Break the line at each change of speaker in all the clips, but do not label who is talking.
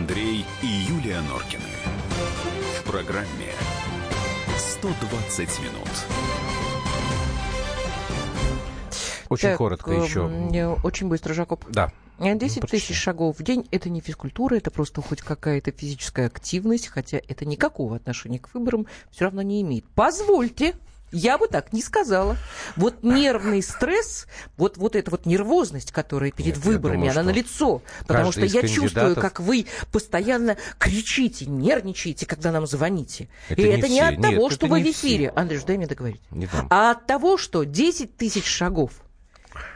Андрей и Юлия Норкины. В программе 120 минут.
Очень
Так,
коротко
эм,
еще.
э, Очень быстро, Жакоб.
Да.
Э, 10
Ну,
тысяч шагов в день – это не физкультура, это просто хоть какая-то физическая активность, хотя это никакого отношения к выборам все равно не имеет. Позвольте, я бы так не сказала. Вот нервный стресс, вот, вот эта вот нервозность, которая перед
Нет,
выборами,
думаю,
она
что
налицо. Потому что я чувствую,
кандидатов-
как вы постоянно кричите, нервничаете, когда нам звоните.
Это
И
не
это не
все.
от того,
Нет,
что вы в
не
эфире.
все.
Андрюш, дай мне договорить.
Не.
А от того, что 10 тысяч шагов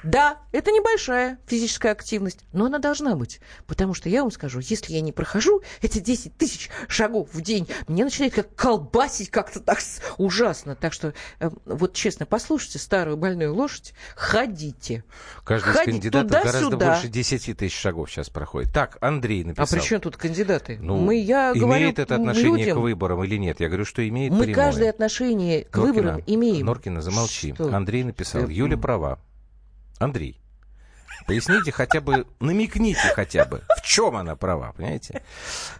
да, это небольшая физическая активность, но она должна быть. Потому что я вам скажу, если я не прохожу эти 10 тысяч шагов в день, мне начинает как колбасить как-то так ужасно. Так что, э, вот честно, послушайте старую больную лошадь, ходите.
Каждый из
Ходить
кандидатов гораздо
туда-сюда.
больше 10 тысяч шагов сейчас проходит. Так, Андрей
А
написал.
при чем тут кандидаты?
Ну,
Мы, я говорю
имеет это отношение
людям,
к выборам или нет? Я говорю, что имеет
мы
прямое.
каждое отношение к
Норкина,
выборам имеем.
Норкина, замолчи.
Что?
Андрей написал.
Что?
Юля права. Андрей, поясните хотя бы, намекните хотя бы, в чем она права, понимаете?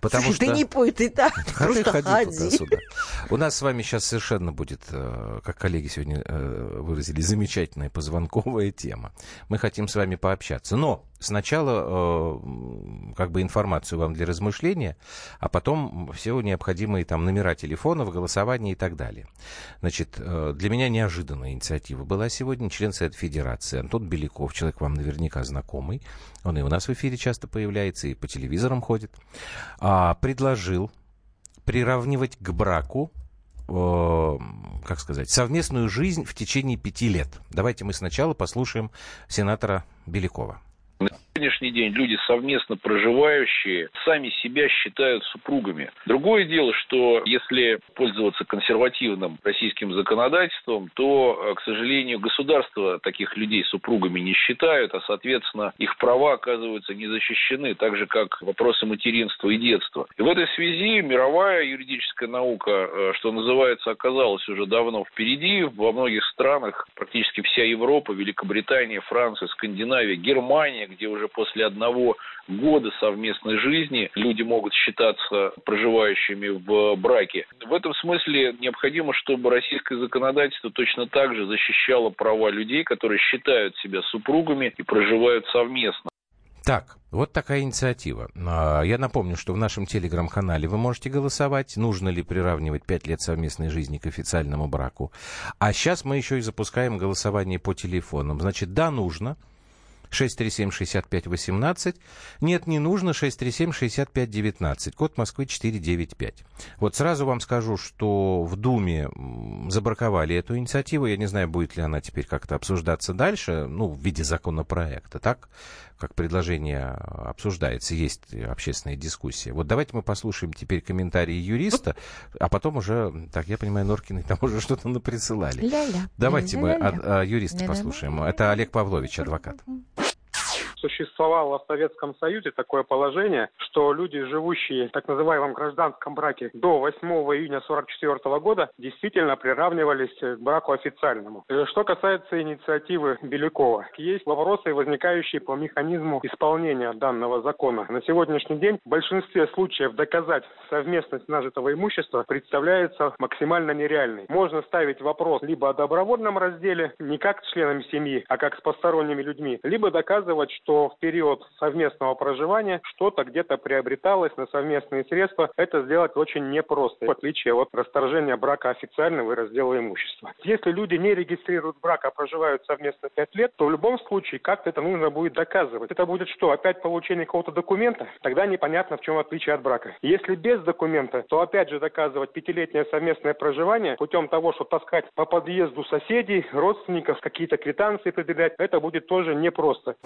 Потому
Слушай,
что...
ты не пой, ты так,
Ходи,
просто
ходи
ходи.
туда-сюда. У нас с вами сейчас совершенно будет, э, как коллеги сегодня э, выразили, замечательная позвонковая тема. Мы хотим с вами пообщаться. Но сначала э, как бы информацию вам для размышления, а потом все необходимые там номера телефонов, голосования и так далее. Значит, э, для меня неожиданная инициатива была сегодня. Член Совета Федерации Антон Беляков, человек вам наверняка знакомый. Он и у нас в эфире часто появляется, и по телевизорам ходит. а, предложил приравнивать к браку, э, как сказать, совместную жизнь в течение пяти лет. Давайте мы сначала послушаем сенатора Белякова.
На сегодняшний день люди, совместно проживающие, сами себя считают супругами. Другое дело, что если пользоваться консервативным российским законодательством, то, э, к сожалению, государство таких людей супругами не считают, а, соответственно, их права оказываются не защищены, так же, как вопросы материнства и детства. И в этой связи мировая юридическая наука, э, что называется, оказалась уже давно впереди. Во многих странах практически вся Европа, Великобритания, Франция, Скандинавия, Германия, где уже после одного года совместной жизни люди могут считаться проживающими в браке. В этом смысле необходимо, чтобы российское законодательство точно так же защищало права людей, которые считают себя супругами и проживают совместно.
Так, вот такая инициатива. А, Я напомню, что в нашем телеграм-канале вы можете голосовать, нужно ли приравнивать 5 лет совместной жизни к официальному браку. А сейчас мы еще и запускаем голосование по телефонам. Значит, да, нужно. 637-65-18. Нет, не нужно. 637-65-19. Код Москвы 495. Вот сразу вам скажу, что в Думе забраковали эту инициативу. Я не знаю, будет ли она теперь как-то обсуждаться дальше, ну, в виде законопроекта. Так, как предложение обсуждается, есть общественная дискуссия. Вот давайте мы послушаем теперь комментарии юриста, а потом уже, так, я понимаю, Норкины там уже что-то наприсылали.
Ля-ля.
Давайте мы
Ля-ля-ля.
от- а, юриста послушаем. Это Олег Павлович, адвокат.
Существовало в Советском Союзе такое положение, что люди, живущие в так называемом гражданском браке до 8 июня 1944 года, действительно приравнивались к браку официальному. Э, Что касается инициативы Белякова, есть вопросы, возникающие по механизму исполнения данного закона. На сегодняшний день в большинстве случаев доказать совместность нажитого имущества представляется максимально нереальной. Можно ставить вопрос либо о добровольном разделе, не как с членами семьи, а как с посторонними людьми, либо доказывать, что в период совместного проживания что-то где-то приобреталось на совместные средства. Это сделать очень непросто, в отличие от расторжения брака официального и раздела имущества. Если люди не регистрируют брак, а проживают совместно 5 лет, то в любом случае как-то это нужно будет доказывать. Это будет что, опять получение какого-то документа? Тогда непонятно, в чем отличие от брака. Если без документа, то опять же доказывать пятилетнее совместное проживание путем того, что таскать по подъезду соседей, родственников, какие-то квитанции предъявлять, это будет тоже непросто.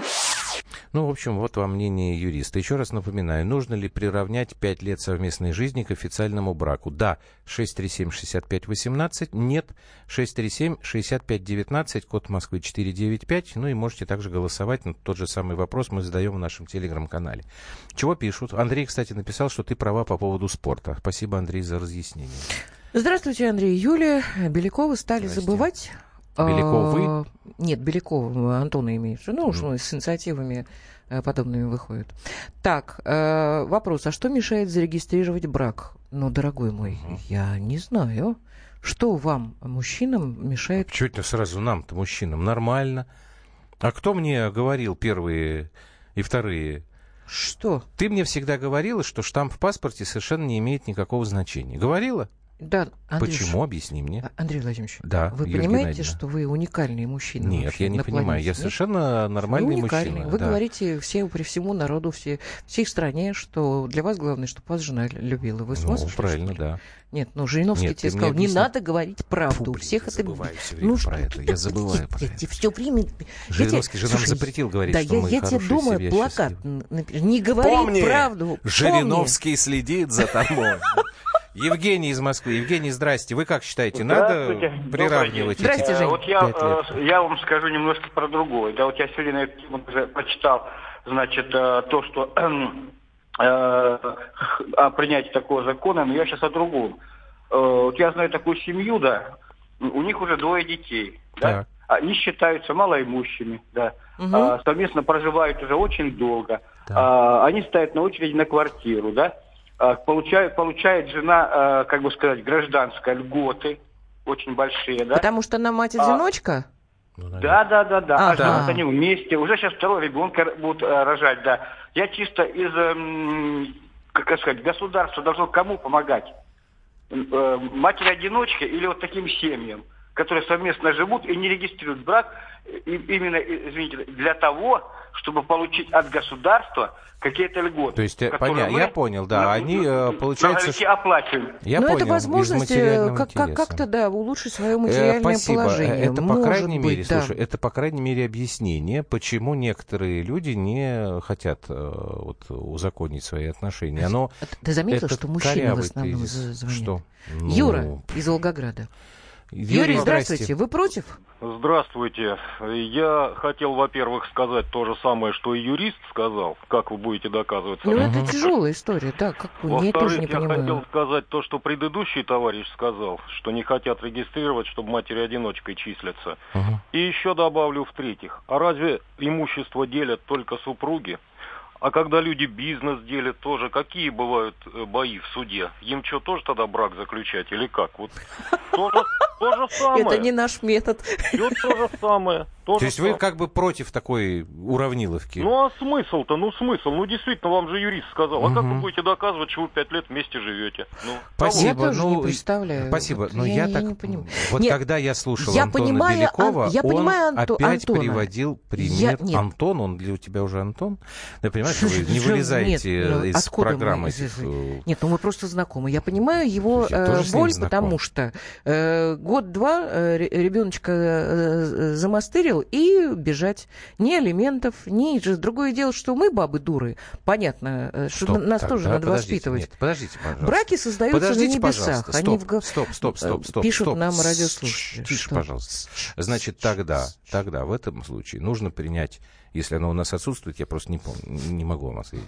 Ну, в общем, вот вам мнение юриста. Еще раз напоминаю, нужно ли приравнять 5 лет совместной жизни к официальному браку? Да, 637-6518, нет, 637-6519, код Москвы 495. Ну и можете также голосовать на тот же самый вопрос мы задаем в нашем телеграм-канале. Чего пишут? Андрей, кстати, написал, что ты права по поводу спорта. Спасибо, Андрей, за разъяснение.
Здравствуйте, Андрей и Юлия. Беляковы стали
Здрасте.
забывать
Белякова вы?
А, Нет, Белякова, Антона имеется. Ну, уж он с инициативами э, подобными выходит. Так, э, вопрос. А что мешает зарегистрировать брак? Ну, дорогой мой, я не знаю. Что вам, мужчинам, мешает...
Чего это сразу нам-то, мужчинам? Нормально. А кто мне говорил первые и вторые?
Что?
Ты мне всегда говорила, что штамп в паспорте совершенно не имеет никакого значения. Говорила?
Да, Андрюш,
Почему? Объясни мне.
А- Андрей Владимирович,
Да,
вы
Юлия
понимаете,
Геннадьевна.
что вы уникальный мужчина?
Нет,
вообще
я не понимаю.
планете?
Я
Нет?
совершенно нормальный
Вы уникальный.
мужчина.
Вы
да.
говорите все, при всему народу, все, всей стране, что для вас главное, чтобы вас жена любила. Вы
Ну, правильно,
что ли?
да.
Нет, ну Жириновский
Нет,
тебе сказал, не
объясни.
надо говорить правду.
Фу, блин,
всех
я
это...
забываю всё время про это. Я забываю про это.
все время...
Жириновский же нам запретил говорить,
да,
что
я,
мы
я тебе думаю, плакат Не говори правду.
Жириновский следит за тобой. Евгений из Москвы. Евгений, здрасте. Вы как считаете, надо приравнивать.
Здрасте,
эти...
Э,
Жень.
Вот я, э, я вам скажу немножко про другое. Да, вот я сегодня на эту тему уже прочитал, значит, э, то, что э, о принятии такого закона, но я сейчас о другом. Вот я знаю такую семью, да, у них уже двое детей, да,
Так.
они считаются малоимущими, да,
Мгм.
А, совместно проживают уже очень долго,
Так.
А, они стоят на очереди на квартиру, да, получает, получает жена, э, как бы сказать, гражданская льготы, очень большие, да.
Потому что она мать-одиночка?
Ну, наверное.
Да, да, да, да.
А,
А, живут
да.
они вместе. Уже сейчас второй ребенка будут рожать, да. Я чисто из, эм, как сказать, государство должно кому помогать? Э, Матери-одиночке или вот таким семьям, которые совместно живут и не регистрируют брак, и, именно, э, извините, для того, чтобы получить от государства какие-то льготы.
То есть, э,
мы
я понял, да,
на-
они, э, получается,
налоги оплачиваем.
Я
Но
понял,
это возможность э, как, как, как-то, да, улучшить свое
Э,
материальное
Спасибо.
положение.
Это, по
Может
крайней
быть,
мере,
да.
слушай, это, по крайней мере, объяснение, почему некоторые люди не хотят э, вот, узаконить свои отношения. Оно,
А Ты заметил, что мужчины в основном
тезис.
звонят?
Что? Ну,
Юра из Волгограда. Юрий, здравствуйте. Вы против?
Здравствуйте. Я хотел, во-первых, сказать то же самое, что и юрист сказал. Как вы будете доказывать
Ну, это тяжелая история, да. Как, я тоже
Во-вторых,
не
я хотел
понимаю.
сказать то, что предыдущий товарищ сказал, что не хотят регистрировать, чтобы матери-одиночкой числятся.
Мгм.
И еще добавлю в-третьих, а разве имущество делят только супруги? А когда люди бизнес делят тоже, какие бывают э, бои в суде? Им что, тоже тогда брак заключать или как? Вот то же, то же самое.
Это не наш метод.
Всё то же самое. То,
То есть вы
самое.
как бы против такой уравниловки?
Ну а смысл-то, ну смысл, ну действительно, вам же юрист сказал, а как
Мгм.
вы будете доказывать, что вы пять лет вместе живете? Ну,
Спасибо.
Я тоже не
ну,
представляю.
Спасибо.
Вот
Но
я-
я,
я
так...
не понимаю.
Вот
Нет,
когда я слушал
я
Антона
понимаю,
Белякова,
Ан- я
он
понимаю Анто-
опять
Антона.
приводил пример.
Я- нет.
Антон, он для у тебя уже Антон? Ты понимаешь, что вы не
Что-
вылезаете
нет, ну,
из
мы
программы этих... э,
Нет, ну мы просто знакомы. Я понимаю его
Я
э, боль, потому что э, год-два э, ре- ребеночка э, замастырил и бежать. Ни алиментов, ни... Другое дело, что мы, бабы, дуры. Понятно, э, что
Стоп,
на- нас
так,
тоже
да,
надо
подождите,
воспитывать.
Нет, подождите, пожалуйста.
Браки создаются
Подождите,
на небесах.
пожалуйста.
Они
Стоп,
в
стоп, стоп, стоп, стоп,
Пишут
стоп.
нам радиослушатели.
Тише,
что-
пожалуйста. Значит, тогда, тогда в этом случае нужно принять, если оно у нас отсутствует, я просто не помню, не могу вам ответить,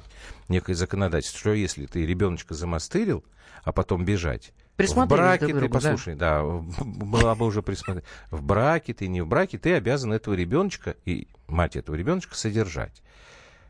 некое законодательство, что если ты ребеночка замастырил, а потом бежать, в браке ты,
другу, да.
послушай, да, была бы уже присмотр... В браке ты, не в браке, ты обязан этого ребеночка и мать этого ребеночка содержать.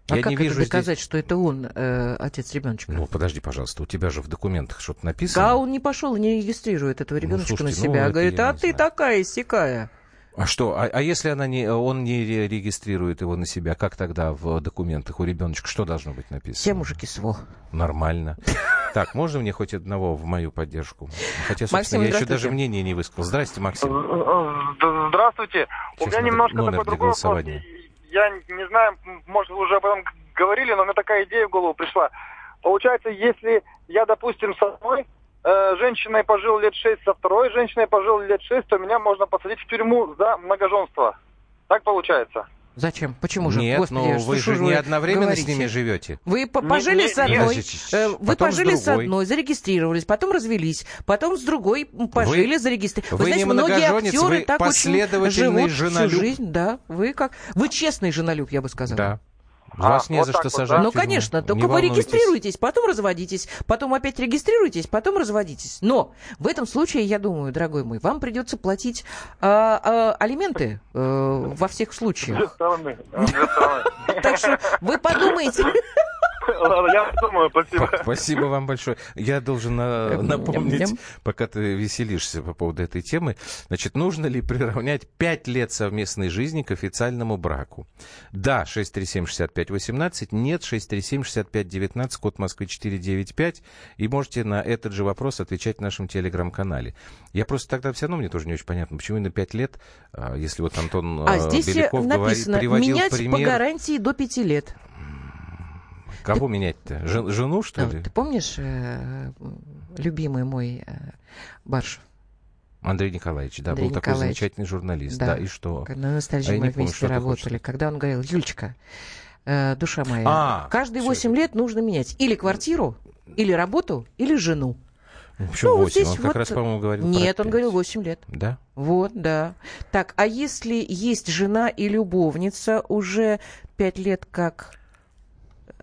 А
я
как
не
это
вижу здесь-
доказать, что это он, э, отец ребеночка?
Ну, подожди, пожалуйста, у тебя же в документах что-то написано.
а он не пошел и не регистрирует этого ребеночка на
слушайте, ну,
себя.
это
говорит, а ты
знаю.
такая сякая.
А что? А, а если она не, он не ре- регистрирует его на себя, как тогда в документах у ребеночка что должно быть написано?
Все мужики сво.
Нормально. Так, можно мне хоть одного в мою поддержку? Хотя,
Максим,
собственно, я еще
здравствуйте.
даже мнение не высказал. Здрасте, Максим.
Д- Здравствуйте. У
Сейчас
меня
надо
немножко
номер
такой
для
другой вопрос. Я не знаю, может, вы уже об этом говорили, но мне такая идея в голову пришла. Получается, если я, допустим, с одной э, женщиной пожил лет шесть, со второй женщиной пожил лет шесть, то меня можно посадить в тюрьму за многоженство. Так получается?
Зачем? Почему же?
Нет,
Господи,
но
что
вы же не одновременно
говорите?
с ними живете.
Вы пожили
не-
с одной,
Подождите,
э, вы
потом с
пожили с
другой.
одной, зарегистрировались, потом развелись, потом с другой пожили, зарегистрировались.
вы
знаете,
не
многие актеры
вы
так очень живут
женолюб.
всю жизнь, да. Вы как? Вы честный женолюб, я бы сказала.
Да. Вас
А,
не
вот
за что
вот,
сажать.
да?
Ну, конечно,
Не
только вы регистрируетесь, потом разводитесь, потом опять регистрируетесь, потом разводитесь. Но в этом случае, я думаю, дорогой мой, вам придется платить а, а, алименты э, во всех случаях. Так что вы подумайте.
Ладно, Я думаю, спасибо.
Спасибо вам большое. Я должен на-
Ням-ням.
напомнить, пока ты веселишься по поводу этой темы, значит, нужно ли приравнять 5 лет совместной жизни к официальному браку? Да, 637-6518, нет, 637-6519, код Москвы 495, и можете на этот же вопрос отвечать в нашем телеграм-канале. Я просто тогда все равно, мне тоже не очень понятно, почему именно 5 лет, а, если вот Антон
А
э,
здесь
Беляков говорит,
написано
приводил
менять по
пример...
гарантии до пяти лет.
Кого менять-то? Жен- Жену, что
А,
ли?
Ты помнишь, э, любимый мой э, Баршев?
Андрей Николаевич, да,
Андрей
был такой
Николаевич.
замечательный журналист.
Да.
Да, и что?
На ностальгии
А
мы
помню,
вместе работали, когда он говорил, Юлечка, э, душа моя,
А,
каждые
всё
8
это.
лет нужно менять или квартиру, или работу, или жену.
Ну, Почему
Ну, вот
8?
здесь
Он как
вот-
раз, по-моему, говорил
Нет, он говорил 8 лет.
Да?
Вот, да. Так, а если есть жена и любовница уже 5 лет как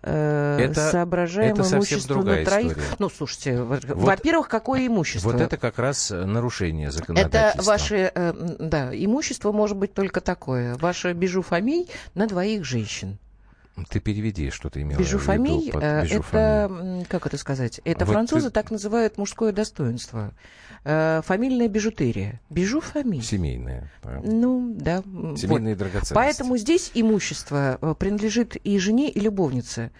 э,
Это-
соображаем
это
имущество
другая
на троих?
история.
Ну, слушайте, во- во-первых, какое имущество?
Вот это как раз э, нарушение
Это
законодательства.
ваше, э, да, имущество может быть только такое. Ваше бижу фамиль на двоих женщин.
Ты переведи, что ты имела
Бижу
в виду под
э,
бижу
это,
фамиль.
как это сказать, это
Вот
французы
ты-
так называют мужское достоинство. Э, Фамильная бижутерия. Бижу фамиль.
Семейное. да.
Ну, да. м, вот.
Семейные драгоценности.
Поэтому здесь имущество э, принадлежит и жене, и любовнице.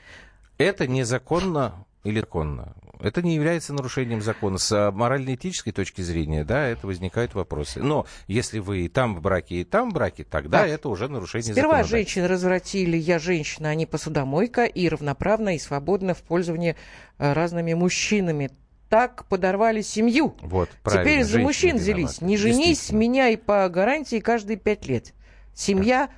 Это незаконно или законно? Это не является нарушением закона. С а, морально-этической точки зрения, да, это возникают вопросы. Но если вы и там в браке, и там в браке, тогда
Так.
это уже нарушение
Сперва
законодательства.
женщин развратили «я женщина, а не посудомойка» и равноправно и свободно в пользовании э, разными мужчинами. Так подорвали семью.
Вот, правильно,
Теперь за мужчин взялись. Не женись,
Действительно.
меняй по гарантии каждые пять лет. Семья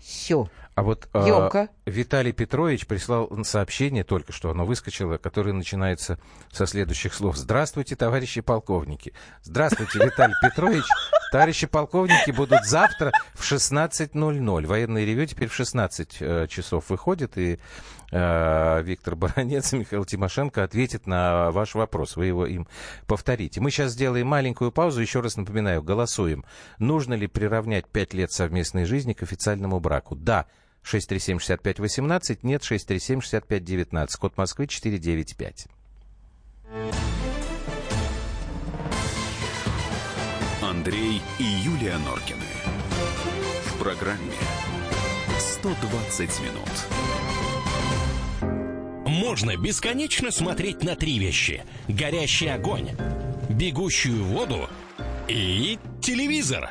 все.
А вот а,
Ёмко.
Виталий Петрович прислал сообщение, только что оно выскочило, которое начинается со следующих слов. Здравствуйте, товарищи полковники. Здравствуйте, Виталий Петрович. Товарищи полковники будут завтра в 16.00. Военное ревю теперь в 16 э, часов выходит, и э, Виктор Баранец и Михаил Тимошенко ответят на ваш вопрос. Вы его им повторите. Мы сейчас сделаем маленькую паузу. Еще раз напоминаю, голосуем. Нужно ли приравнять 5 лет совместной жизни к официальному браку? Да. 637-6518, нет, 637-6519, код Москвы 495.
Андрей и Юлия Норкины. В программе 120 минут.
Можно бесконечно смотреть на три вещи. Горящий огонь, бегущую воду и телевизор.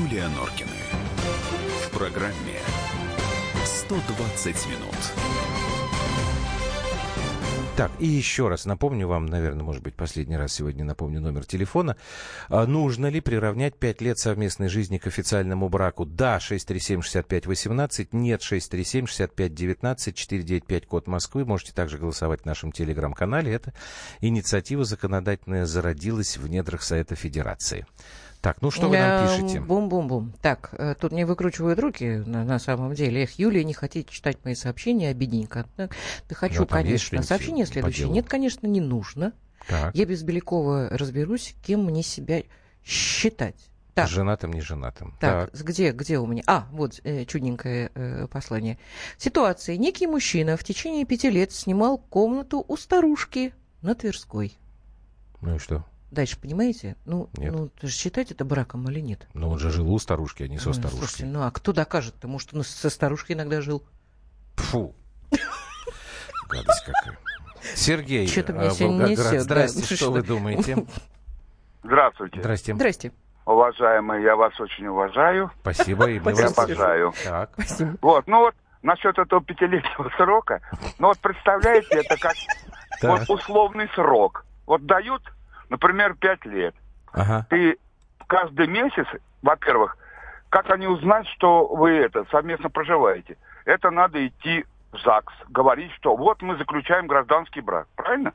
Юлия Норкины. В программе 120 минут.
Так, и еще раз напомню вам, наверное, может быть, последний раз сегодня напомню номер телефона. А, нужно ли приравнять 5 лет совместной жизни к официальному браку? Да, 637-6518, нет, 637-6519, 495, код Москвы. Можете также голосовать в нашем телеграм-канале. Эта инициатива законодательная зародилась в недрах Совета Федерации. Так, ну что вы нам
Эм,
пишете?
Бум-бум-бум. Так, э, тут не выкручивают руки на, на самом деле. Эх, Юлия, не хотите читать мои сообщения, обидненько. Да, да хочу,
Ну,
конечно. Сообщение следующее. Нет, конечно, не нужно.
Так,
Я без Белякова разберусь, кем мне себя считать. Так,
женатым, не женатым.
так, где, где у меня? А, вот э, чудненькое э, послание. Ситуация. Некий мужчина в течение пяти лет снимал комнату у старушки на Тверской.
Ну и что?
Дальше, понимаете? Ну,
Нет.
ну считать это браком или нет?
Ну он же жил у старушки, а не со
Ой,
старушкой.
Слушайте, ну а кто докажет? Потому что ну, со старушкой иногда жил.
Фу. Гадость какая. Сергей,
Чё-то мне
а,
сегодня да.
Здрасте, что
Что?
вы думаете?
Здравствуйте.
Здрасте.
Здрасте.
Уважаемые, я вас очень уважаю
Спасибо, и мы вас
обожаю.
Так.
Спасибо.
Вот, ну вот, насчет этого пятилетнего срока. Ну вот представляете, это как вот условный срок. Вот дают, например, пять лет.
Ага.
Ты каждый месяц, во-первых, как они узнают, что вы это совместно проживаете? Это надо идти в ЗАГС, говорить, что вот мы заключаем гражданский брак, правильно?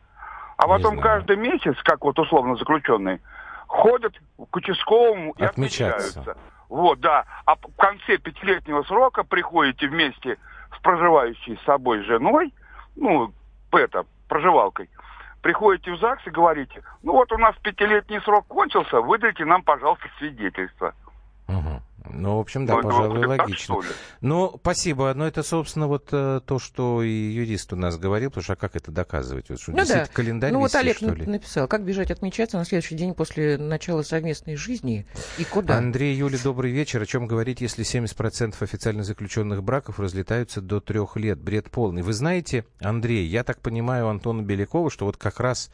А потом каждый месяц, как вот условно заключенные, ходят к участковому и отмечаются. Вот, да. А в конце пятилетнего срока приходите вместе с проживающей с собой женой, ну, это, проживалкой, приходите в ЗАГС и говорите, ну вот у нас пятилетний срок кончился, выдайте нам, пожалуйста, свидетельство.
Мгм. Ну, в общем, да,
Ну, это
пожалуй,
так,
логично.
ли?
Ну, спасибо. Но это, собственно, вот э, то, что и юрист у нас говорил, потому что а как это доказывать? Вот, что,
Ну да.
календарь
Ну вот
вести,
Олег
что ли?
написал, как бежать отмечаться на следующий день после начала совместной жизни и куда?
Андрей, Юля, добрый вечер. О чем говорить, если 70% официально заключенных браков разлетаются до трех лет? Бред полный. Вы знаете, Андрей, я так понимаю Антона Белякова, что вот как раз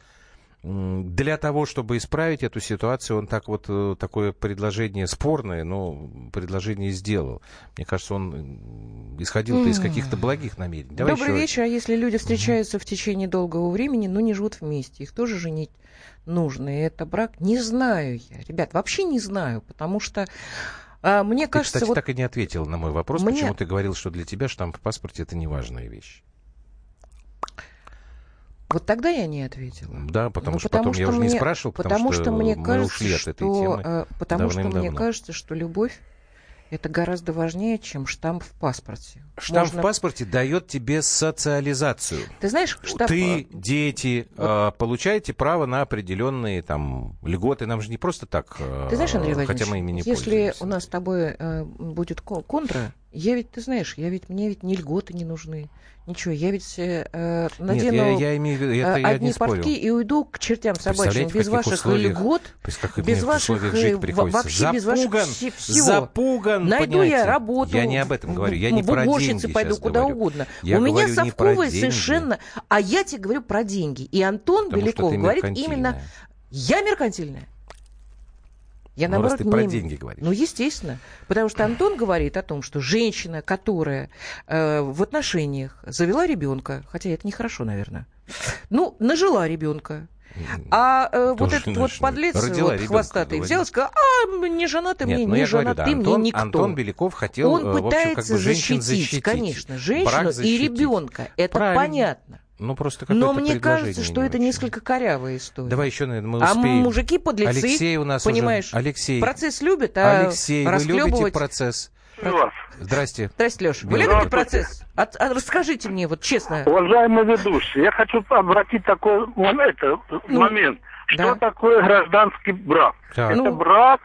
для того, чтобы исправить эту ситуацию, он так вот э, такое предложение спорное, но предложение сделал. Мне кажется, он м, исходил-то из каких-то благих намерений. Давай
Добрый
еще-
вечер. А если люди встречаются в течение долгого времени, но не живут вместе, их тоже женить нужно. И это брак? Не знаю я. Ребят, вообще не знаю, потому что а, мне
Ты,
кажется,
кстати,
вот
так и не ответил на мой вопрос,
Мне-
почему ты говорил, что для тебя штамп в паспорте это неважная вещь.
Вот тогда я не ответила.
Да, потому
Ну,
что потом я уже не
мне-
спрашивал, потому,
потому
что,
что мне
мы
кажется,
ушли от этой
что,
темы.
э, потому что мне кажется, что любовь это гораздо важнее, чем штамп в паспорте.
Штамп
Можно-
в паспорте дает тебе социализацию.
Ты знаешь, штамп...
Ты, дети, э, получаете право на определенные там льготы. Нам же не просто так, э,
Ты знаешь, Андрей
хотя мы ими не
если у нас с тобой э, будет ко- контра, я ведь, ты знаешь, я ведь, мне ведь ни льготы не нужны, ничего. Я ведь э, э,
Нет,
надену
я, я имею в виду, это
э,
я
одни
не спорю.
портки и уйду к чертям собачьим
в
без ваших
условиях-
льгот, без ваших, э,
жить приходится.
вообще без ваших
запуган,
все- всего.
запуган,
Найду
понимаете?
я работу.
Я не об этом говорю, я не
в
про деньги
пойду куда
говорю.
угодно.
Я
У меня совковые совершенно... А я тебе говорю про деньги. И Антон
Потому
Беляков говорит именно... Я меркантильная. Я,
Ну, раз
наоборот,
ты про
не-
деньги говоришь.
Ну, естественно. Потому что Антон говорит о том, что женщина, которая э, в отношениях завела ребенка, хотя это нехорошо, наверное, ну, нажила ребенка, а э, вот этот вот подлец
Родила
вот, хвостатый взял и сказал, а, не жена ты
Нет,
мне,
ну
не
я
жена
говорю, да,
ты
Антон,
мне никто.
Антон Беляков хотел,
Он
э, в общем,
пытается
как бы женщин
защитить,
защитить.
конечно, женщину и
защитить.
ребенка. Это
Правильно.
понятно.
Ну, просто
Но мне кажется, что
не
это
очень.
несколько корявая история.
Давай еще, наверное, мы
а
успеем.
мужики подлецы,
Алексей у нас
понимаешь,
уже. Алексей.
процесс любят, а
Алексей, вы любите процесс? Здрасте.
Здрасте, Леша. Вы
Здравствуйте.
любите процесс? От- а расскажите мне, вот честно.
Уважаемый ведущий, я хочу обратить такой мом- это,
Ну,
момент. Что
да.
такое гражданский брак?
Так.
Это
Ну.
брак,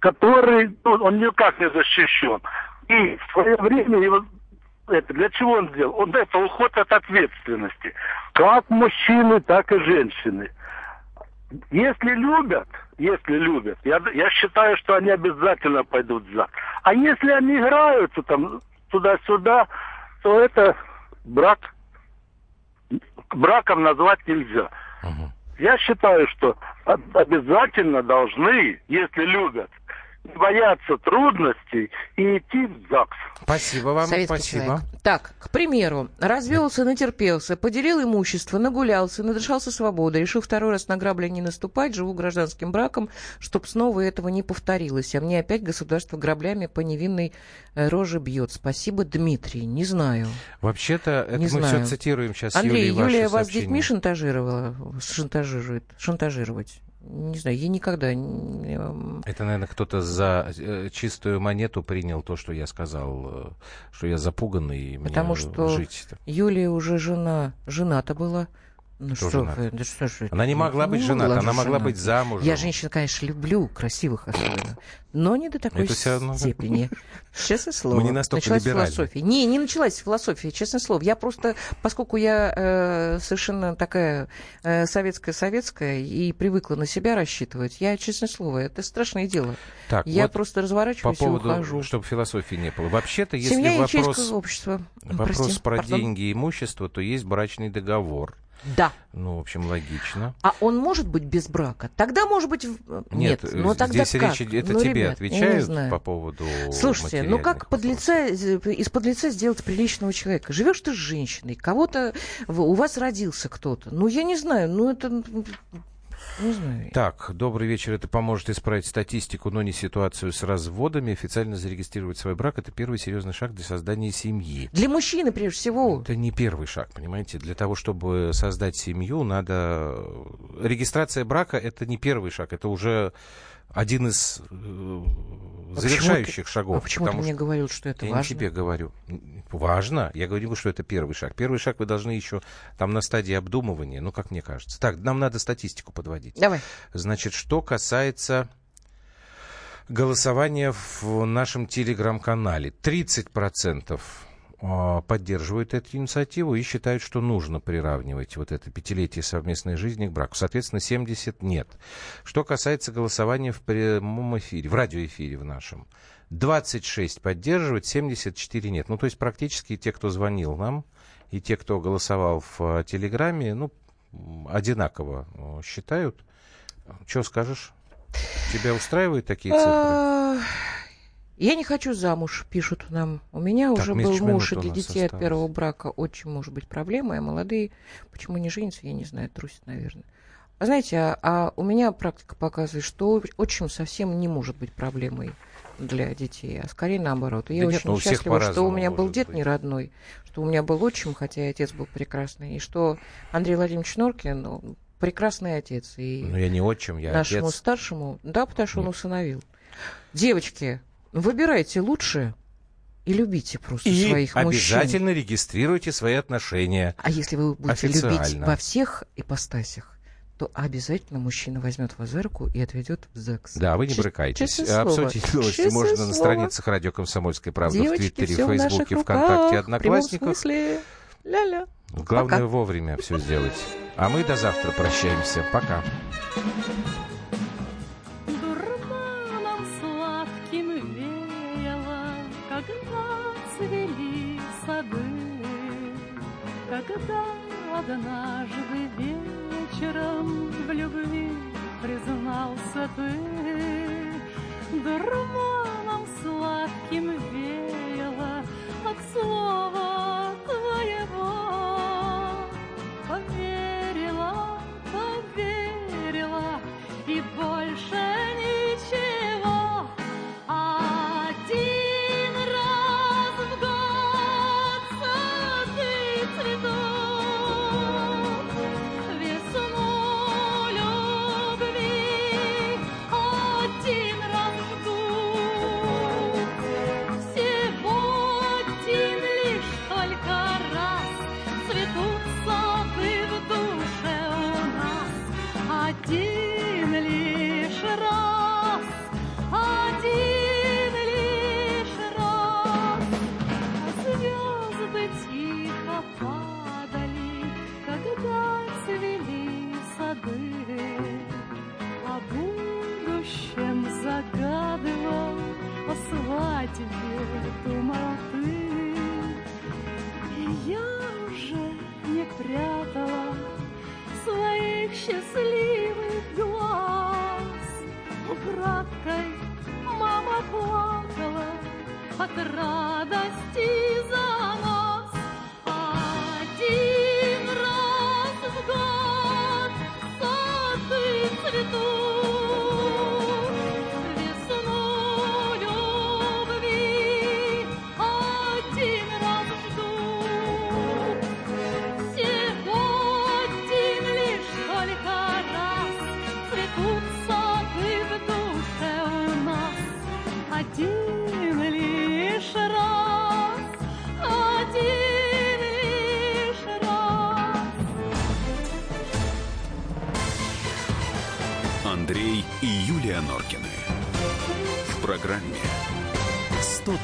который ну, он никак не защищен. И в свое время его это для чего он сделал? Он это уход от ответственности. Как мужчины, так и женщины. Если любят, если любят, я, я считаю, что они обязательно пойдут за. А если они играются там туда-сюда, то это брак браком назвать нельзя.
Мгм.
Я считаю, что обязательно должны, если любят, не бояться трудностей и идти в ЗАГС.
Спасибо вам,
Советский
спасибо.
человек. Так, к примеру, развелся, натерпелся, поделил имущество, нагулялся, надышался свободой, решил второй раз на грабли не наступать, живу гражданским браком, чтоб снова этого не повторилось. А мне опять государство граблями по невинной э, роже бьет. Спасибо, Дмитрий. Не знаю.
Вообще-то, это
Не
мы
знаю.
все цитируем сейчас
Андрей,
ваши
Юлия вас детьми шантажировала? Шантажирует? Шантажировать? Не знаю, я никогда... эм,
Это, наверное, кто-то за э, чистую монету принял то, что я сказал, э, что я запуганный, и мне
Потому что
жить.
Юлия уже жена, жена-то была. Ну что
женат?
вы, да что ж?
Она не могла быть
Не
женатой,
же
она могла
женат.
быть замужем.
Я женщин, конечно, люблю, красивых особенно, но не до такой
равно-
степени. Честное слово.
Мы не настолько
началась
либеральны.
философия. Не, не началась философия, честное слово. Я просто, поскольку я э, совершенно такая э, советская-советская и привыкла на себя рассчитывать, я, честное слово, это страшное дело.
Так,
я
вот
просто
по
разворачиваюсь и
поводу,
ухожу.
чтобы философии не было. Вообще-то, если
Семья
вопрос,
общества.
вопрос
Прости,
про
пардон.
деньги и имущество, то есть брачный договор.
Да.
Ну, в общем, логично.
А он может быть без брака? Тогда может быть... в-
Нет,
Нет, но тогда
здесь
как?
речь, это
Ну,
тебе
ребят,
отвечают по поводу
Слушайте, ну как под лица, из под лица сделать приличного человека? Живешь ты с женщиной, кого-то, у вас родился кто-то. Ну, я не знаю, ну это... ну.
Так, добрый вечер. Это поможет исправить статистику, но не ситуацию с разводами. Официально зарегистрировать свой брак – это первый серьезный шаг для создания семьи.
Для мужчины, прежде всего.
Это не первый шаг, понимаете? Для того, чтобы создать семью, надо... Регистрация брака – это не первый шаг, это уже один из э,
А
завершающих
ты-
шагов.
А почему ты
потому
мне
что-
говорил, что это
я
важно?
не тебе говорю. Важно. Я говорю, что это первый шаг. Первый шаг вы должны еще там на стадии обдумывания, ну, как мне кажется. Так, нам надо статистику подводить.
Давай.
Значит, что касается голосования в нашем телеграм-канале. 30% а, поддерживают эту инициативу и считают, что нужно приравнивать вот это пятилетие совместной жизни к браку. Соответственно, 70 нет. Что касается голосования в прямом эфире, в радиоэфире в нашем, 26 поддерживают, 74 нет. Ну, то есть практически те, кто звонил нам, и те, кто голосовал в а, Телеграме, ну, одинаково э, считают. Что скажешь? Тебя устраивают такие цифры?
Я не хочу замуж, пишут нам. У меня
Так,
уже был муж, и для детей от
осталось.
первого брака очень может быть проблемой, а молодые почему не женятся, я не знаю, трусят, наверное. А знаете, а, а у меня практика показывает, что отчим совсем не может быть проблемой для детей, а скорее наоборот. И Я
Да нет,
очень
ну,
счастлива, что у меня был дед
быть.
не родной, что у меня был отчим, хотя и отец был прекрасный, и что Андрей Владимирович Норкин ну, прекрасный отец. И
Ну, я не отчим, я
нашему
отец.
старшему, да, потому что он усыновил. Девочки, выбирайте лучше и любите просто
И
своих мужчин.
обязательно регистрируйте свои отношения.
А если вы будете любить во всех ипостасях, то обязательно мужчина возьмет вас за руку и отведет в ЗАГС.
Да, вы не брыкайтесь.
честное слово.
Обсудить новости
Честное
можно
слово.
на страницах радио «Комсомольская правда»
Девочки,
в Твиттере,
в
Фейсбуке, ВКонтакте,
в прямом
Одноклассниках.
Ля-ля.
Главное
Пока.
вовремя все сделать. А мы до завтра прощаемся. Пока.
Когда однажды вечером в любви признался ты. Дурманом сладким веяло от слова твоего.